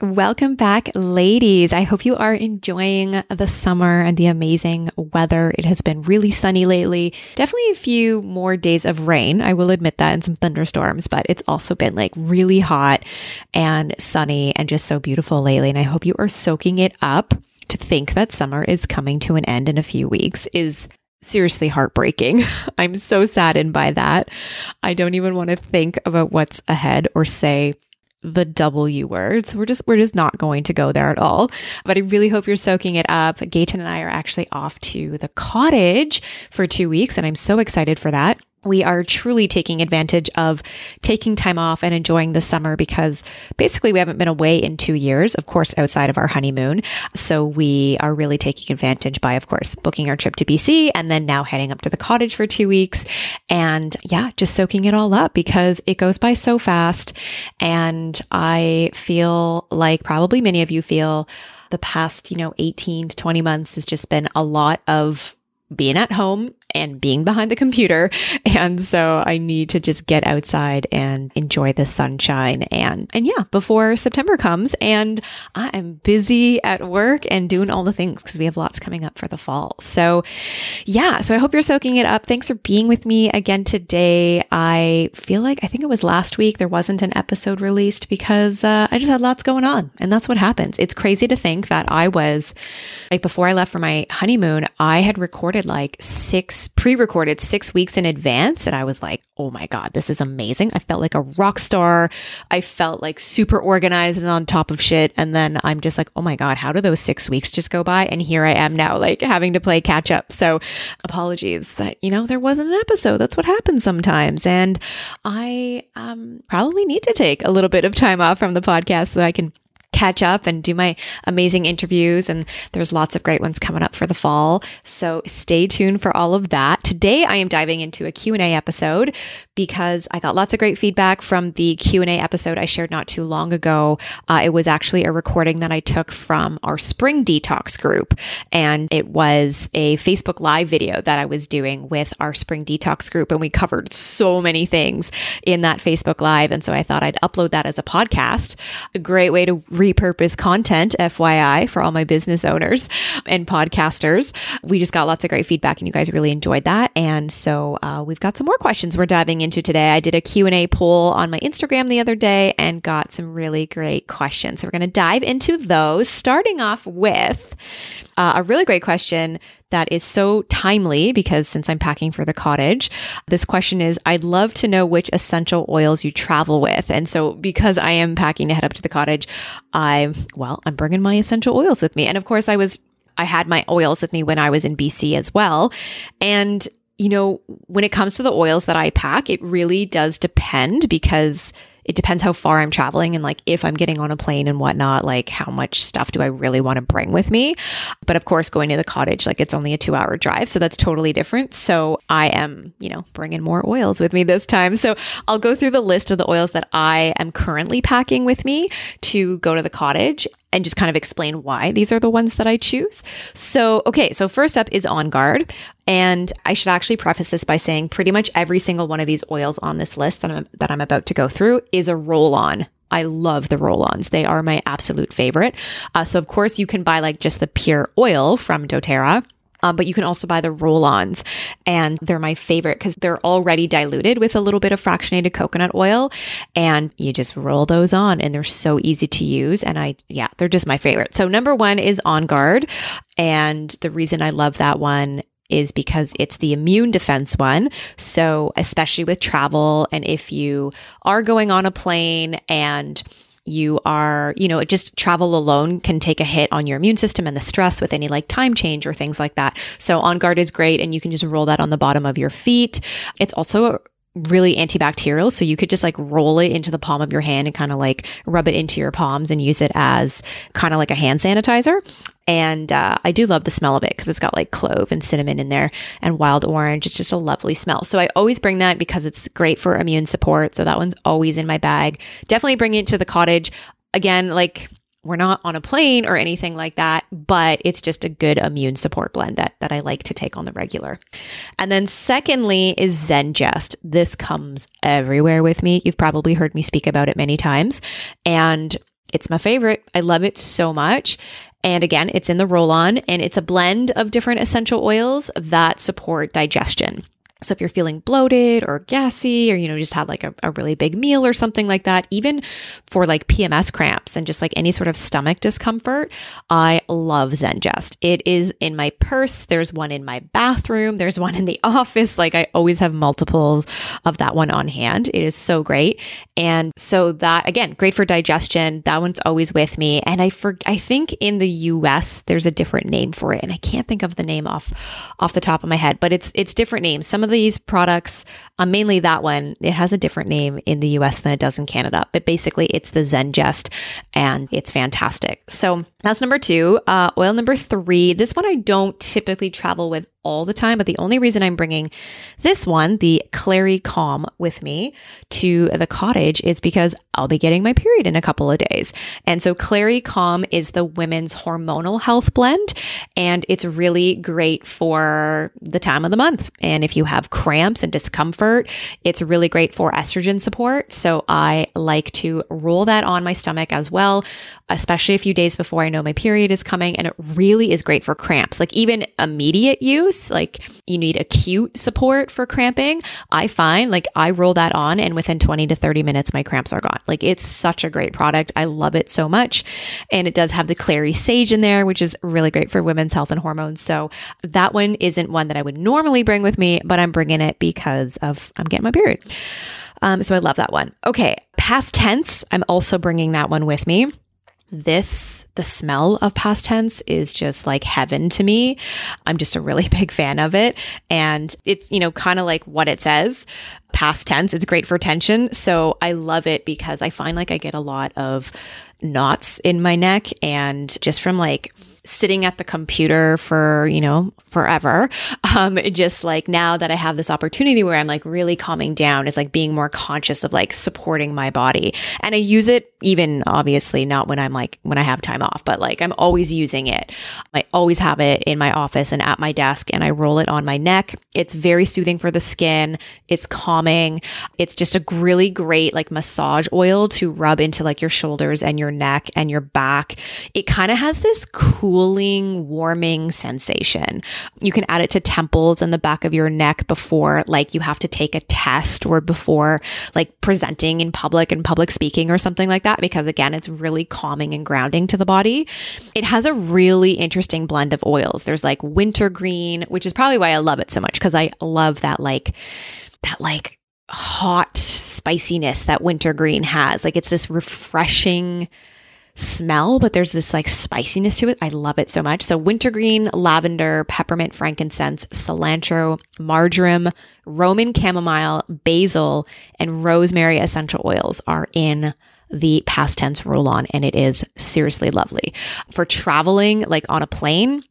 Welcome back, ladies. I hope you are enjoying the summer and the amazing weather. It has been really sunny lately. Definitely a few more days of rain. I will admit that and some thunderstorms, but it's also been like really hot and sunny and just so beautiful lately. And I hope you are soaking it up. To think that summer is coming to an end in a few weeks is seriously heartbreaking. I'm so saddened by that. I don't even want to think about what's ahead or say the W word. So we're just we're just not going to go there at all. But I really hope you're soaking it up. Gayton and I are actually off to the cottage for 2 weeks and I'm so excited for that we are truly taking advantage of taking time off and enjoying the summer because basically we haven't been away in two years, of course, outside of our honeymoon. So we are really taking advantage by, of course, booking our trip to BC and then now heading up to the cottage for two weeks. And yeah, just soaking it all up because it goes by so fast. And I feel like probably many of you feel the past, you know, 18 to 20 months has just been a lot of being at home and being behind the computer. And so I need to just get outside and enjoy the sunshine and and yeah, before September comes and I am busy at work and doing all the things cuz we have lots coming up for the fall. So yeah, so I hope you're soaking it up. Thanks for being with me again today. I feel like I think it was last week there wasn't an episode released because uh, I just had lots going on and that's what happens. It's crazy to think that I was like before I left for my honeymoon, I had recorded like 6 pre-recorded six weeks in advance. And I was like, oh my God, this is amazing. I felt like a rock star. I felt like super organized and on top of shit. And then I'm just like, oh my God, how do those six weeks just go by? And here I am now, like having to play catch up. So apologies that, you know, there wasn't an episode. That's what happens sometimes. And I um, probably need to take a little bit of time off from the podcast so that I can catch up and do my amazing interviews. And there's lots of great ones coming up for the fall. So stay tuned for all of that. Today, I am diving into a Q&A episode because I got lots of great feedback from the Q&A episode I shared not too long ago. Uh, it was actually a recording that I took from our spring detox group. And it was a Facebook live video that I was doing with our spring detox group. And we covered so many things in that Facebook live. And so I thought I'd upload that as a podcast. A great way to repurpose content, FYI, for all my business owners and podcasters. We just got lots of great feedback and you guys really enjoyed that. And so uh, we've got some more questions we're diving into today. I did a Q&A poll on my Instagram the other day and got some really great questions. So we're going to dive into those, starting off with uh, a really great question that is so timely because since I'm packing for the cottage, this question is I'd love to know which essential oils you travel with. And so because I am packing to head up to the cottage, I, well, I'm bringing my essential oils with me. And of course, I was I had my oils with me when I was in BC as well. And you know, when it comes to the oils that I pack, it really does depend because it depends how far I'm traveling and like if I'm getting on a plane and whatnot, like how much stuff do I really want to bring with me. But of course, going to the cottage, like it's only a two hour drive. So that's totally different. So I am, you know, bringing more oils with me this time. So I'll go through the list of the oils that I am currently packing with me to go to the cottage and just kind of explain why these are the ones that I choose. So, okay, so first up is On Guard. And I should actually preface this by saying pretty much every single one of these oils on this list that I'm, that I'm about to go through is a roll on. I love the roll ons. They are my absolute favorite. Uh, so, of course, you can buy like just the pure oil from doTERRA um, but you can also buy the roll ons, and they're my favorite because they're already diluted with a little bit of fractionated coconut oil. And you just roll those on, and they're so easy to use. And I, yeah, they're just my favorite. So, number one is On Guard. And the reason I love that one is because it's the immune defense one. So, especially with travel, and if you are going on a plane and you are, you know, just travel alone can take a hit on your immune system and the stress with any like time change or things like that. So On Guard is great and you can just roll that on the bottom of your feet. It's also really antibacterial. So you could just like roll it into the palm of your hand and kind of like rub it into your palms and use it as kind of like a hand sanitizer. And uh, I do love the smell of it because it's got like clove and cinnamon in there and wild orange. It's just a lovely smell. So I always bring that because it's great for immune support. So that one's always in my bag. Definitely bring it to the cottage. Again, like we're not on a plane or anything like that, but it's just a good immune support blend that, that I like to take on the regular. And then secondly is Zengest. This comes everywhere with me. You've probably heard me speak about it many times and it's my favorite. I love it so much. And again, it's in the roll on and it's a blend of different essential oils that support digestion. So if you're feeling bloated or gassy or, you know, just had like a, a, really big meal or something like that, even for like PMS cramps and just like any sort of stomach discomfort, I love Zengest. It is in my purse. There's one in my bathroom. There's one in the office. Like I always have multiples of that one on hand. It is so great. And so that again, great for digestion. That one's always with me. And I for, I think in the US there's a different name for it. And I can't think of the name off off the top of my head, but it's it's different names. Some of of these products, um, mainly that one, it has a different name in the US than it does in Canada, but basically it's the Zengest and it's fantastic. So that's number two. Uh, oil number three. This one I don't typically travel with all the time, but the only reason I'm bringing this one, the Clary Calm, with me to the cottage is because I'll be getting my period in a couple of days. And so Clary Calm is the women's hormonal health blend, and it's really great for the time of the month. And if you have cramps and discomfort, it's really great for estrogen support. So I like to roll that on my stomach as well, especially a few days before I know my period is coming. And it really is great for cramps, like even immediate use like you need acute support for cramping, I find like I roll that on and within 20 to 30 minutes, my cramps are gone. Like it's such a great product. I love it so much. And it does have the clary sage in there, which is really great for women's health and hormones. So that one isn't one that I would normally bring with me, but I'm bringing it because of I'm getting my period. Um, so I love that one. Okay, past tense. I'm also bringing that one with me this, the smell of past tense is just like heaven to me. I'm just a really big fan of it. And it's, you know, kind of like what it says past tense. It's great for tension. So I love it because I find like I get a lot of knots in my neck and just from like, sitting at the computer for, you know, forever. Um, just like now that I have this opportunity where I'm like really calming down, it's like being more conscious of like supporting my body. And I use it even obviously not when I'm like, when I have time off, but like I'm always using it. I always have it in my office and at my desk and I roll it on my neck. It's very soothing for the skin. It's calming. It's just a really great like massage oil to rub into like your shoulders and your neck and your back. It kind of has this cooling, warming sensation. You can add it to temples and the back of your neck before like you have to take a test or before like presenting in public and public speaking or something like that because again, it's really calming and grounding to the body. It has a really interesting blend of oils. There's like wintergreen, which is probably why I love it so much because I love that like that like hot spiciness that wintergreen has. Like it's this refreshing smell, but there's this like spiciness to it. I love it so much. So, wintergreen, lavender, peppermint, frankincense, cilantro, marjoram, Roman chamomile, basil, and rosemary essential oils are in the past tense roll on, and it is seriously lovely. For traveling, like on a plane,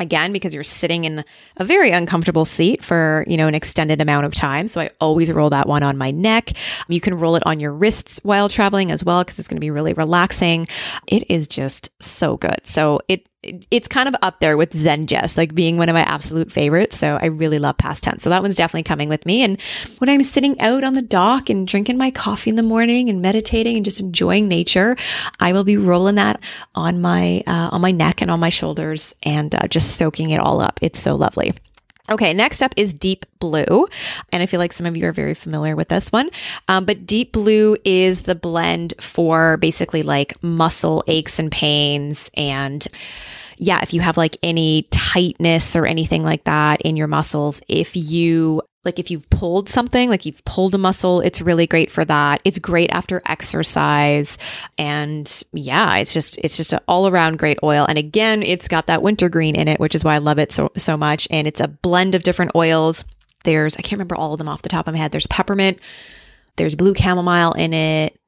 again because you're sitting in a very uncomfortable seat for you know an extended amount of time. So i always roll that one on my neck. You can roll it on your wrists while traveling as well because it's going to be really relaxing. It is just so good. So it it's kind of up there with Zen Zengest, like being one of my absolute favorites. So I really love past tense. So that one's definitely coming with me. And when I'm sitting out on the dock and drinking my coffee in the morning and meditating and just enjoying nature, I will be rolling that on my uh, on my neck and on my shoulders and uh, just soaking it all up. It's so lovely. Okay, next up is Deep Blue. And I feel like some of you are very familiar with this one. Um, but Deep Blue is the blend for basically like muscle aches and pains. And yeah, if you have like any tightness or anything like that in your muscles, if you like if you've pulled something, like you've pulled a muscle, it's really great for that. It's great after exercise. And yeah, it's just it's just an all-around great oil. And again, it's got that wintergreen in it, which is why I love it so so much. And it's a blend of different oils There's, I can't remember all of them off the top of my head. There's peppermint, there's blue chamomile in it,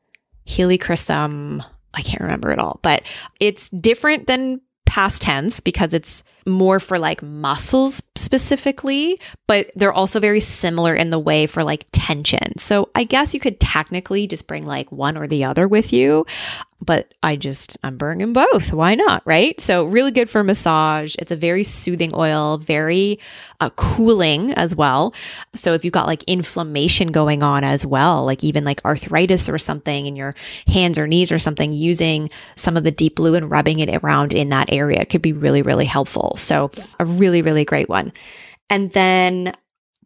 helichrysum. I can't remember it all, but it's different than past tense because it's more for like muscles specifically, but they're also very similar in the way for like tension. So I guess you could technically just bring like one or the other with you, but I just, I'm bringing both. Why not? Right. So really good for massage. It's a very soothing oil, very uh, cooling as well. So if you've got like inflammation going on as well, like even like arthritis or something in your hands or knees or something, using some of the deep blue and rubbing it around in that area could be really, really helpful. So, a really, really great one. And then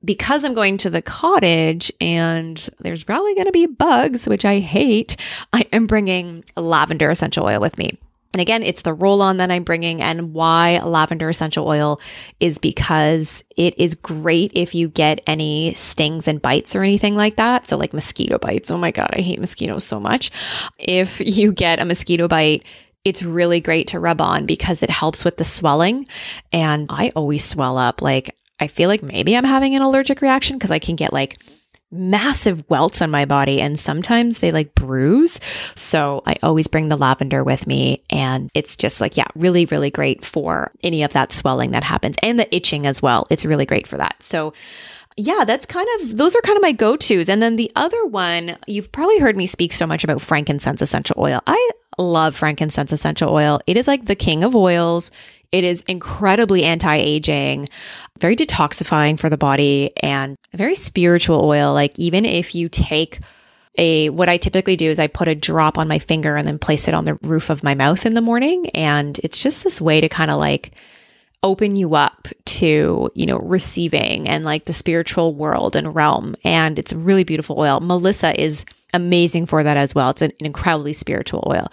because I'm going to the cottage and there's probably going to be bugs, which I hate, I am bringing lavender essential oil with me. And again, it's the roll on that I'm bringing. And why lavender essential oil is because it is great if you get any stings and bites or anything like that. So, like mosquito bites. Oh my God, I hate mosquitoes so much. If you get a mosquito bite, it's really great to rub on because it helps with the swelling. And I always swell up. Like, I feel like maybe I'm having an allergic reaction because I can get like massive welts on my body and sometimes they like bruise. So I always bring the lavender with me and it's just like, yeah, really, really great for any of that swelling that happens and the itching as well. It's really great for that. So yeah, that's kind of, those are kind of my go tos. And then the other one, you've probably heard me speak so much about frankincense essential oil. I love frankincense essential oil. It is like the king of oils. It is incredibly anti aging, very detoxifying for the body, and a very spiritual oil. Like, even if you take a, what I typically do is I put a drop on my finger and then place it on the roof of my mouth in the morning. And it's just this way to kind of like, open you up to, you know, receiving and like the spiritual world and realm. And it's a really beautiful oil. Melissa is amazing for that as well. It's an, incredibly spiritual oil.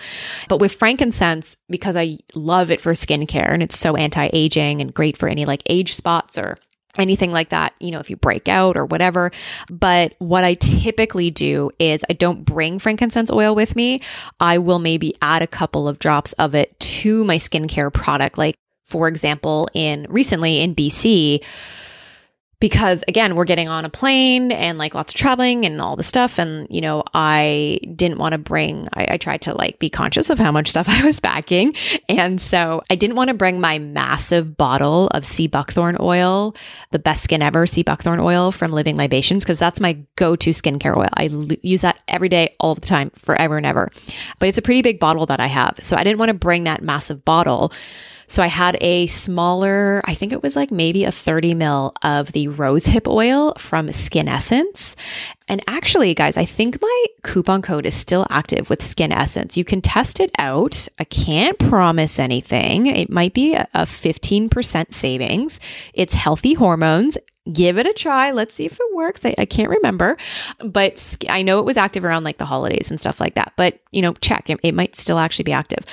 But with frankincense, because I love it for skincare and it's so anti aging and great for any like age spots or anything like that, you know, if you break out or whatever. But what I typically do is I don't bring frankincense oil with me. I will maybe add a couple of drops of it to my skincare product. Like, for example, in recently in BC, because again, we're getting on a plane and like lots of traveling and all the stuff. And, you know, I didn't want to bring, I, I, tried to like be conscious of how much stuff I was packing. And so I didn't want to bring my massive bottle of sea buckthorn oil, the best skin ever sea buckthorn oil from Living Libations, because that's my go to skincare oil. I l- use that every day, all the time, forever and ever. But it's a pretty big bottle that I have. So I didn't want to bring that massive bottle. So I had a smaller, I think it was like maybe a 30 mil of the rose hip oil from Skin Essence. And actually, guys, I think my coupon code is still active with Skin Essence. You can test it out. I can't promise anything. It might be a 15% savings. It's healthy hormones give it a try. Let's see if it works. I, I, can't remember, but I know it was active around like the holidays and stuff like that. But, you know, check it, it might still actually be active.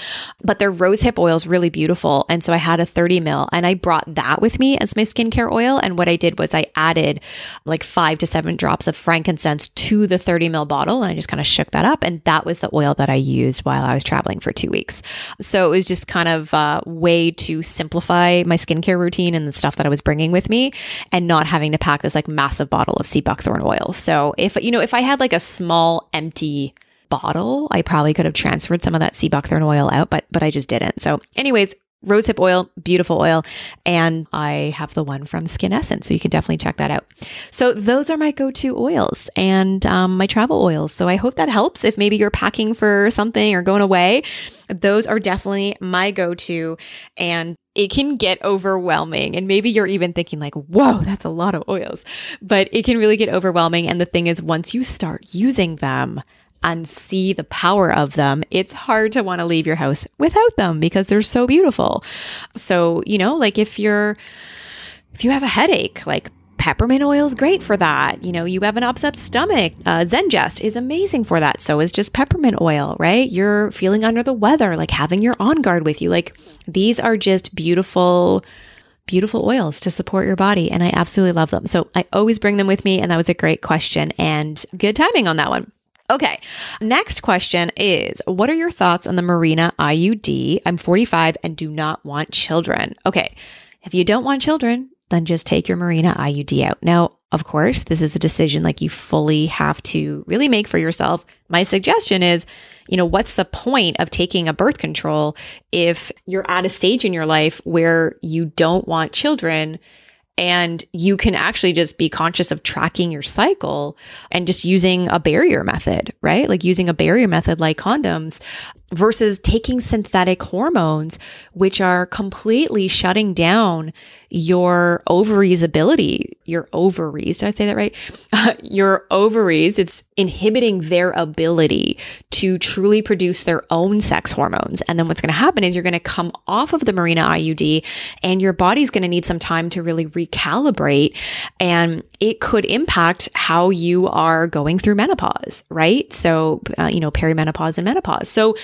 But their rose hip oil is really beautiful. And so I had a 30 mil and I brought that with me as my skincare oil. And what I did was I added like five to seven drops of frankincense to the 30 mil bottle. And I just kind of shook that up. And that was the oil that I used while I was traveling for two weeks. So it was just kind of a way to simplify my skincare routine and the stuff that I was bringing with me and not not having to pack this like massive bottle of sea buckthorn oil. So if, you know, if I had like a small empty bottle, I probably could have transferred some of that sea buckthorn oil out, but, but I just didn't. So anyways, rosehip oil, beautiful oil. And I have the one from Skin Essence. So you can definitely check that out. So those are my go to oils and um, my travel oils. So I hope that helps if maybe you're packing for something or going away. Those are definitely my go to. And it can get overwhelming. And maybe you're even thinking, like, whoa, that's a lot of oils. But it can really get overwhelming. And the thing is, once you start using them, and see the power of them, it's hard to want to leave your house without them because they're so beautiful. So, you know, like if you're, if you have a headache, like peppermint oil is great for that. You know, you have an upset stomach. Uh, Zengest is amazing for that. So is just peppermint oil, right? You're feeling under the weather, like having your on guard with you. Like these are just beautiful, beautiful oils to support your body. And I absolutely love them. So I always bring them with me. And that was a great question and good timing on that one. Okay. Next question is What are your thoughts on the Mirena IUD? I'm 45 and do not want children. Okay. If you don't want children, then just take your Mirena IUD out. Now, of course, this is a decision like you fully have to really make for yourself. My suggestion is, you know, what's the point of taking a birth control if you're at a stage in your life where you don't want children? And you can actually just be conscious of tracking your cycle and just using a barrier method, right? Like using a barrier method like condoms versus taking synthetic hormones, which are completely shutting down your ovaries' ability, your ovaries, did I say that right? Your ovaries, it's inhibiting their ability to truly produce their own sex hormones. And then what's going to happen is you're going to come off of the Mirena IUD and your body's going to need some time to really recalibrate. And it could impact how you are going through menopause, right? So, uh, you know, perimenopause and menopause. So,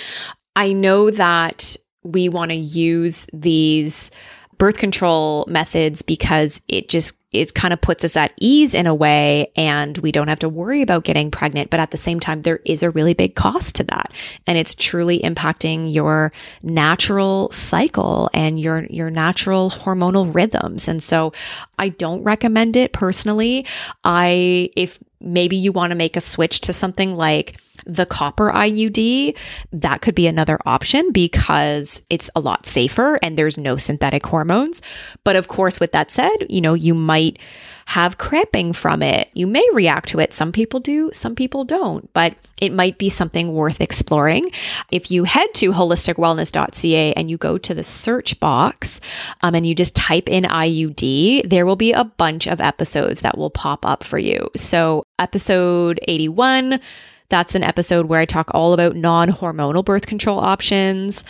I know that we want to use these birth control methods because it just it kind of puts us at ease in a way and we don't have to worry about getting pregnant. But at the same time there is a really big cost to that. And it's truly impacting your natural cycle and your your natural hormonal rhythms. And so I don't recommend it personally. I if maybe you want to make a switch to something like the copper IUD, that could be another option because it's a lot safer and there's no synthetic hormones. But of course, with that said, you know, you might have cramping from it. You may react to it. Some people do, some people don't, but it might be something worth exploring. If you head to holisticwellness.ca and you go to the search box um, and you just type in IUD, there will be a bunch of episodes that will pop up for you. So, episode 81 that's an episode where I talk all about non hormonal birth control options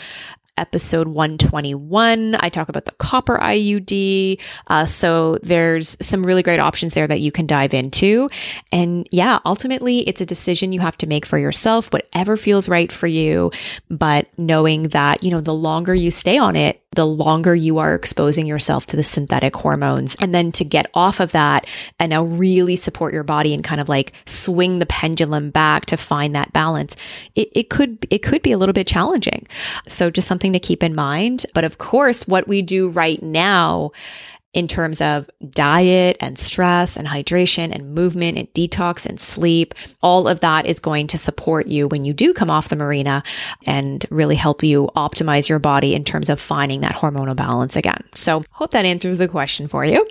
episode 121. I talk about the copper IUD. Uh, so there's some really great options there that you can dive into. And yeah, ultimately, it's a decision you have to make for yourself, whatever feels right for you. But knowing that, you know, the longer you stay on it, the longer you are exposing yourself to the synthetic hormones. And then to get off of that and now really support your body and kind of like swing the pendulum back to find that balance, it, it could it could be a little bit challenging. So just something to keep in mind. But of course, what we do right now in terms of diet and stress and hydration and movement and detox and sleep. All of that is going to support you when you do come off the Mirena and really help you optimize your body in terms of finding that hormonal balance again. So, hope that answers the question for you.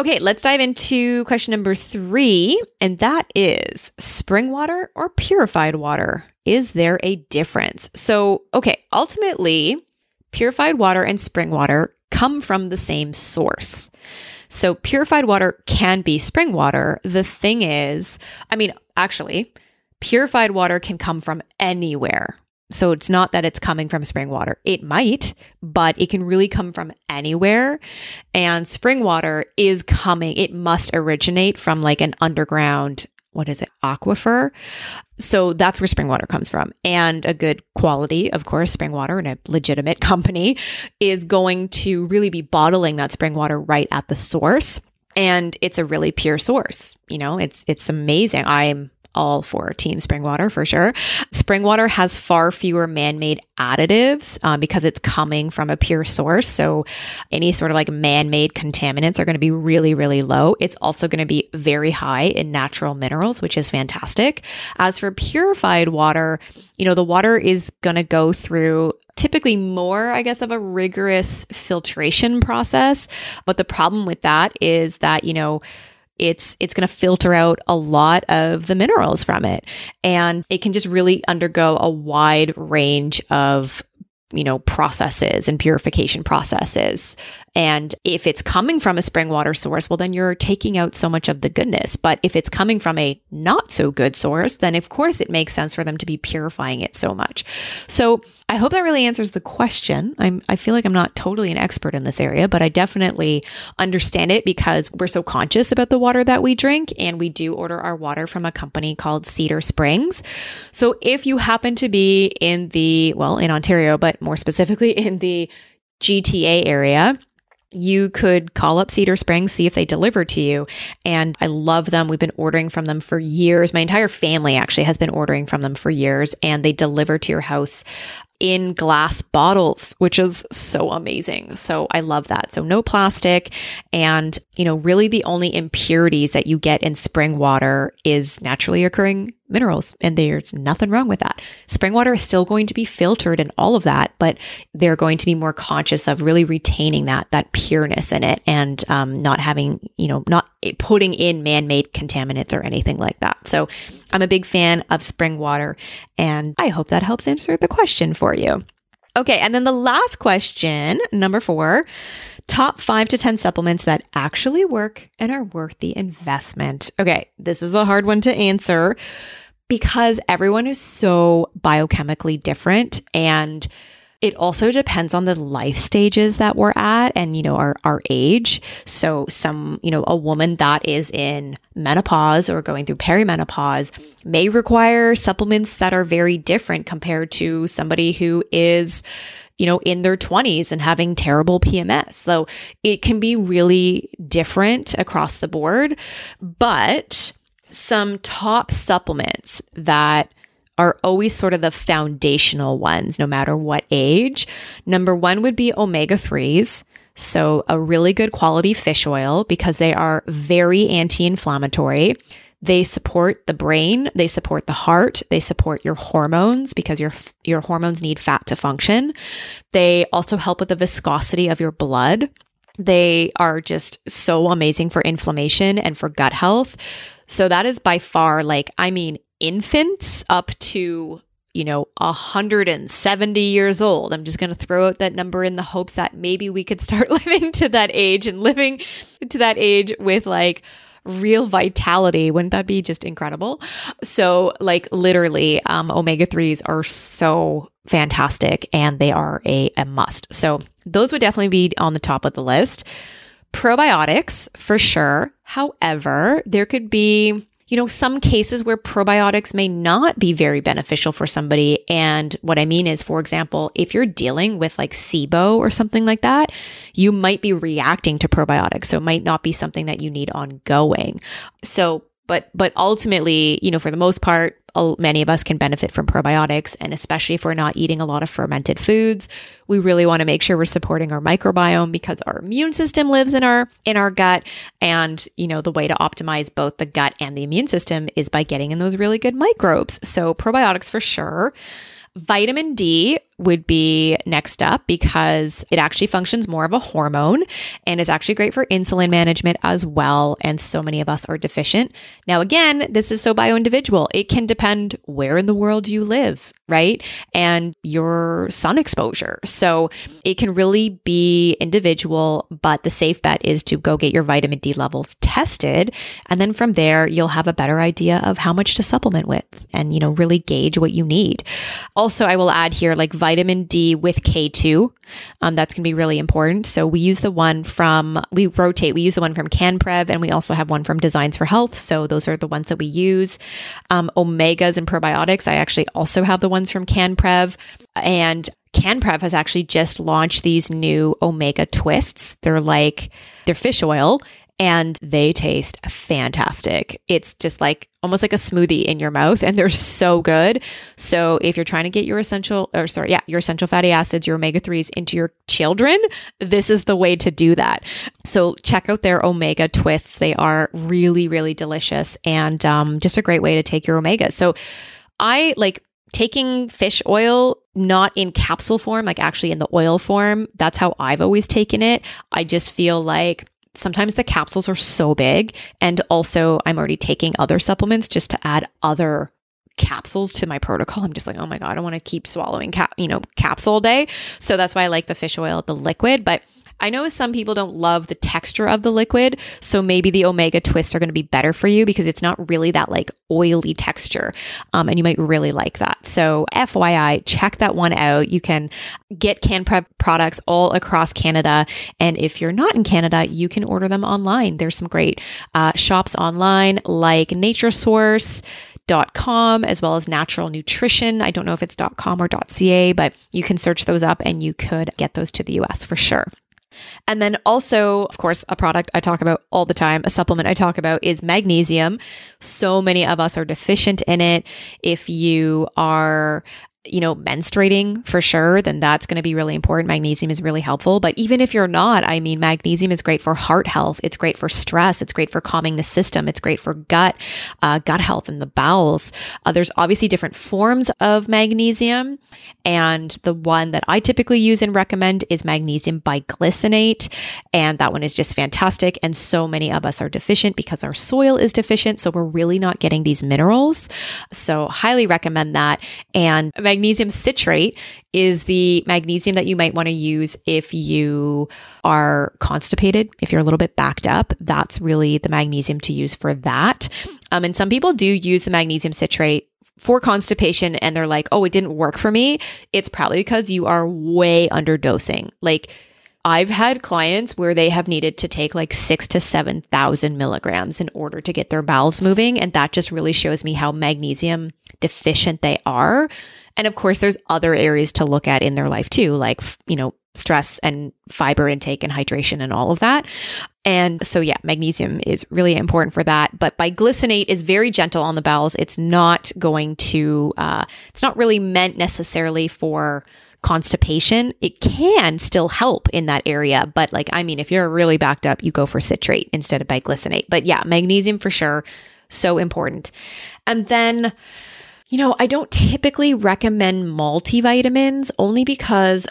Okay, let's dive into question number three, and that is spring water or purified water? Is there a difference? So, okay, ultimately, purified water and spring water come from the same source. So purified water can be spring water. The thing is, I mean, actually, purified water can come from anywhere. So it's not that it's coming from spring water. It might, but it can really come from anywhere. And spring water is coming, it must originate from like an underground what is it, aquifer. So that's where spring water comes from. And a good quality, of course, spring water and a legitimate company is going to really be bottling that spring water right at the source. And it's a really pure source. You know, it's it's amazing. I'm all for Team Spring Water for sure. Spring water has far fewer man made additives um, because it's coming from a pure source. So any sort of like man made contaminants are going to be really, really low. It's also going to be very high in natural minerals, which is fantastic. As for purified water, you know, the water is going to go through typically more, I guess, of a rigorous filtration process. But the problem with that is that, you know, it's it's going to filter out a lot of the minerals from it. And it can just really undergo a wide range of you know processes and purification processes and if it's coming from a spring water source, well, then you're taking out so much of the goodness. But if it's coming from a not so good source, then of course it makes sense for them to be purifying it so much. So I hope that really answers the question. I'm, I feel like I'm not totally an expert in this area, but I definitely understand it because we're so conscious about the water that we drink. And we do order our water from a company called Cedar Springs. So if you happen to be in the, well, in Ontario, but more specifically in the GTA area, you could call up Cedar Springs, see if they deliver to you. And I love them. We've been ordering from them for years. My entire family actually has been ordering from them for years, and they deliver to your house in glass bottles, which is so amazing. So I love that. So no plastic. And, you know, really the only impurities that you get in spring water is naturally occurring minerals. And there's nothing wrong with that. Spring water is still going to be filtered and all of that, but they're going to be more conscious of really retaining that, that pureness in it and um, not having, you know, not putting in man made contaminants or anything like that. So I'm a big fan of spring water. And I hope that helps answer the question for you. Okay. And then the last question, number four top five to 10 supplements that actually work and are worth the investment. Okay. This is a hard one to answer because everyone is so biochemically different and it also depends on the life stages that we're at and, you know, our, our age. So some, you know, a woman that is in menopause or going through perimenopause may require supplements that are very different compared to somebody who is, you know, in their 20s and having terrible PMS. So it can be really different across the board, but some top supplements that are always sort of the foundational ones, no matter what age. Number one would be omega 3s. So, a really good quality fish oil because they are very anti inflammatory. They support the brain, they support the heart, they support your hormones because your your hormones need fat to function. They also help with the viscosity of your blood. They are just so amazing for inflammation and for gut health. So that is by far like I mean infants up to you know 170 years old. I'm just going to throw out that number in the hopes that maybe we could start living to that age and living to that age with like real vitality. Wouldn't that be just incredible? So like literally um, omega-3s are so fantastic and they are a, a must. So those would definitely be on the top of the list. Probiotics for sure. However there could be you know, some cases where probiotics may not be very beneficial for somebody. And what I mean is, for example, if you're dealing with like SIBO or something like that, you might be reacting to probiotics. So it might not be something that you need ongoing. So but but ultimately you know for the most part many of us can benefit from probiotics and especially if we're not eating a lot of fermented foods we really want to make sure we're supporting our microbiome because our immune system lives in our in our gut. And you know the way to optimize both the gut and the immune system is by getting in those really good microbes. So probiotics for sure. Vitamin D would be next up because it actually functions more of a hormone and is actually great for insulin management as well. And so many of us are deficient. Now, again, this is so bio individual. It can depend where in the world you live, right? And your sun exposure. So it can really be individual, but the safe bet is to go get your vitamin D levels tested. And then from there, you'll have a better idea of how much to supplement with and, you know, really gauge what you need. Also, I will add here like vitamin D with K2. Um, that's going to be really important. So we use the one from, we rotate, we use the one from CanPrev and we also have one from Designs for Health. So those are the ones that we use. Um, omegas and probiotics, I actually also have the ones from CanPrev. And CanPrev has actually just launched these new omega twists. They're like, they're fish oil and they taste fantastic. It's just like almost like a smoothie in your mouth and they're so good. So if you're trying to get your essential or sorry, yeah, your essential fatty acids, your omega 3s into your children, this is the way to do that. So check out their omega twists. They are really really delicious and um, just a great way to take your omega. So I like taking fish oil not in capsule form, like actually in the oil form. That's how I've always taken it. I just feel like sometimes the capsules are so big. And also, I'm already taking other supplements just to add other capsules to my protocol. I'm just like, oh my God, I want to keep swallowing cap, you know, capsule day. So that's why I like the fish oil, the liquid. But I know some people don't love the texture of the liquid, so maybe the omega twists are going to be better for you because it's not really that like oily texture, um, and you might really like that. So FYI, check that one out. You can get CanPrev products all across Canada, and if you're not in Canada, you can order them online. There's some great uh, shops online like Nature Source com as well as natural nutrition. I don't know if it's .com or .ca, but you can search those up and you could get those to the US for sure. And then also, of course, a product I talk about all the time, a supplement I talk about is magnesium. So many of us are deficient in it. If you are you know, menstruating for sure, then that's going to be really important. Magnesium is really helpful. But even if you're not, I mean, magnesium is great for heart health. It's great for stress. It's great for calming the system. It's great for gut, uh, gut health and the bowels. Uh, there's obviously different forms of magnesium. And the one that I typically use and recommend is magnesium biglycinate. And that one is just fantastic. And so many of us are deficient because our soil is deficient. So we're really not getting these minerals. So highly recommend that. And magnesium citrate is the magnesium that you might want to use if you are constipated, if you're a little bit backed up. That's really the magnesium to use for that. Um, and some people do use the magnesium citrate for constipation and they're like, oh, it didn't work for me. It's probably because you are way underdosing. Like, I've had clients where they have needed to take like six to 7,000 milligrams in order to get their bowels moving. And that just really shows me how magnesium deficient they are. And of course, there's other areas to look at in their life too, like, you know, stress and fiber intake and hydration and all of that. And so, yeah, magnesium is really important for that. But biglycinate is very gentle on the bowels. It's not going to, uh, it's not really meant necessarily for constipation, it can still help in that area. But like, I mean, if you're really backed up, you go for citrate instead of biglycinate. But yeah, magnesium for sure. So important. And then, you know, I don't typically recommend multivitamins only because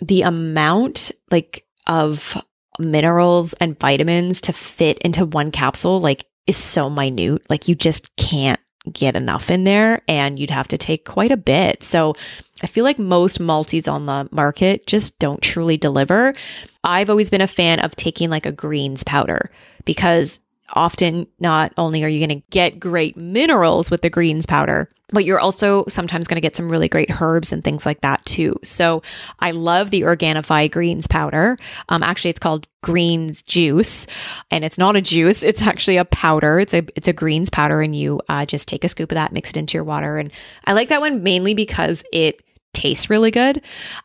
the amount like of minerals and vitamins to fit into one capsule like is so minute. Like you just can't get enough in there and you'd have to take quite a bit. So I feel like most multis on the market just don't truly deliver. I've always been a fan of taking like a greens powder because often not only are you going to get great minerals with the greens powder, but you're also sometimes going to get some really great herbs and things like that too. So I love the Organifi greens powder. Um, actually, it's called greens juice, and it's not a juice; it's actually a powder. It's a it's a greens powder, and you uh, just take a scoop of that, mix it into your water, and I like that one mainly because it tastes really good.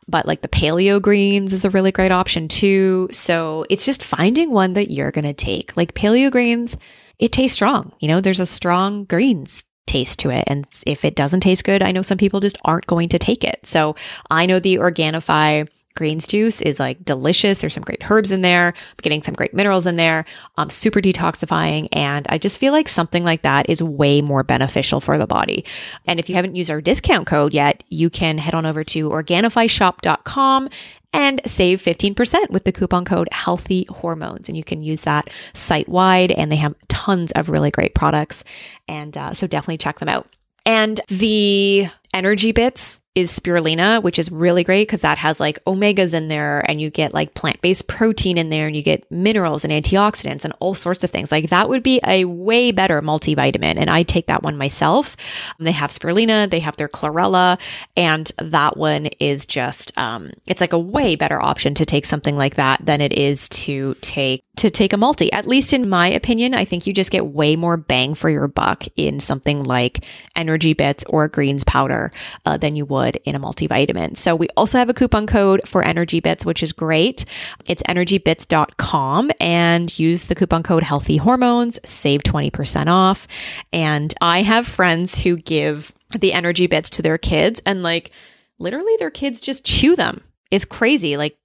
But like the paleo greens is a really great option too. So it's just finding one that you're going to take. Like paleo greens, it tastes strong. You know, there's a strong greens taste to it. And if it doesn't taste good, I know some people just aren't going to take it. So I know the Organifi greens juice is like delicious. There's some great herbs in there, I'm getting some great minerals in there, um, super detoxifying. And I just feel like something like that is way more beneficial for the body. And if you haven't used our discount code yet, you can head on over to organifishop.com and save 15% with the coupon code healthy hormones. And you can use that site wide and they have tons of really great products. And uh, so definitely check them out. And the energy bits is spirulina, which is really great because that has like omegas in there and you get like plant based protein in there and you get minerals and antioxidants and all sorts of things. Like that would be a way better multivitamin. And I take that one myself. They have spirulina, they have their chlorella, and that one is just, um, it's like a way better option to take something like that than it is to take to take a multi. At least in my opinion, I think you just get way more bang for your buck in something like energy bits or greens powder uh, than you would in a multivitamin. So we also have a coupon code for Energy Bits, which is great. It's energybits.com and use the coupon code Healthy Hormones, save 20% off. And I have friends who give the Energy Bits to their kids and like literally their kids just chew them. It's crazy. Like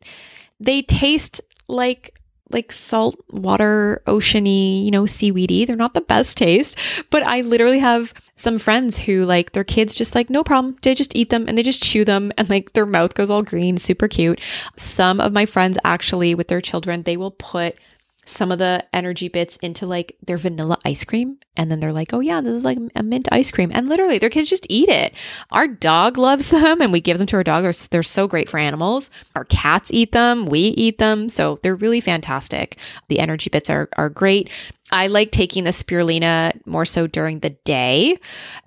they taste like like salt water, oceany, you know, seaweedy. They're not the best taste, but I literally have some friends who like their kids just like no problem. They just eat them and they just chew them and like their mouth goes all green, super cute. Some of my friends actually with their children, they will put some of the energy bits into like their vanilla ice cream. And then they're like, oh, yeah, this is like a mint ice cream. And literally, their kids just eat it. Our dog loves them and we give them to our dog. They're, they're so great for animals. Our cats eat them. We eat them. So they're really fantastic. The energy bits are, are great. I like taking the spirulina more so during the day.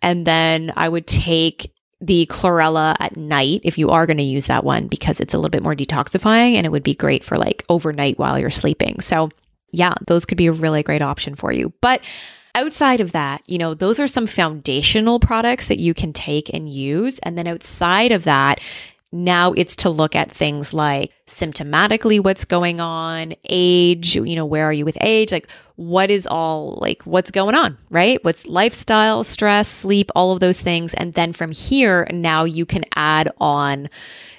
And then I would take the chlorella at night if you are going to use that one because it's a little bit more detoxifying and it would be great for like overnight while you're sleeping. So yeah, those could be a really great option for you. But outside of that, you know, those are some foundational products that you can take and use. And then outside of that, Now it's to look at things like symptomatically what's going on, age, you know, where are you with age? Like, what is all like, what's going on, right? What's lifestyle, stress, sleep, all of those things. And then from here, now you can add on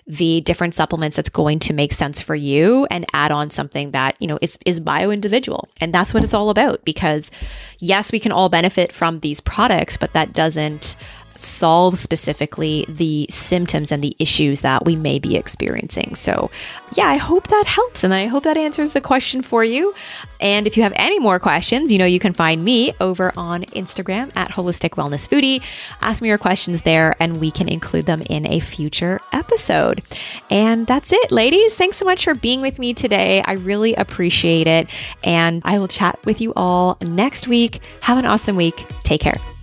the different supplements that's going to make sense for you and add on something that, you know, is, is bio individual. And that's what it's all about because yes, we can all benefit from these products, but that doesn't solve specifically the symptoms and the issues that we may be experiencing. So, yeah, I hope that helps. And I hope that answers the question for you. And if you have any more questions, you know, you can find me over on Instagram at Holistic Wellness Foodie. Ask me your questions there and we can include them in a future episode. And that's it, ladies. Thanks so much for being with me today. I really appreciate it. And I will chat with you all next week. Have an awesome week. Take care.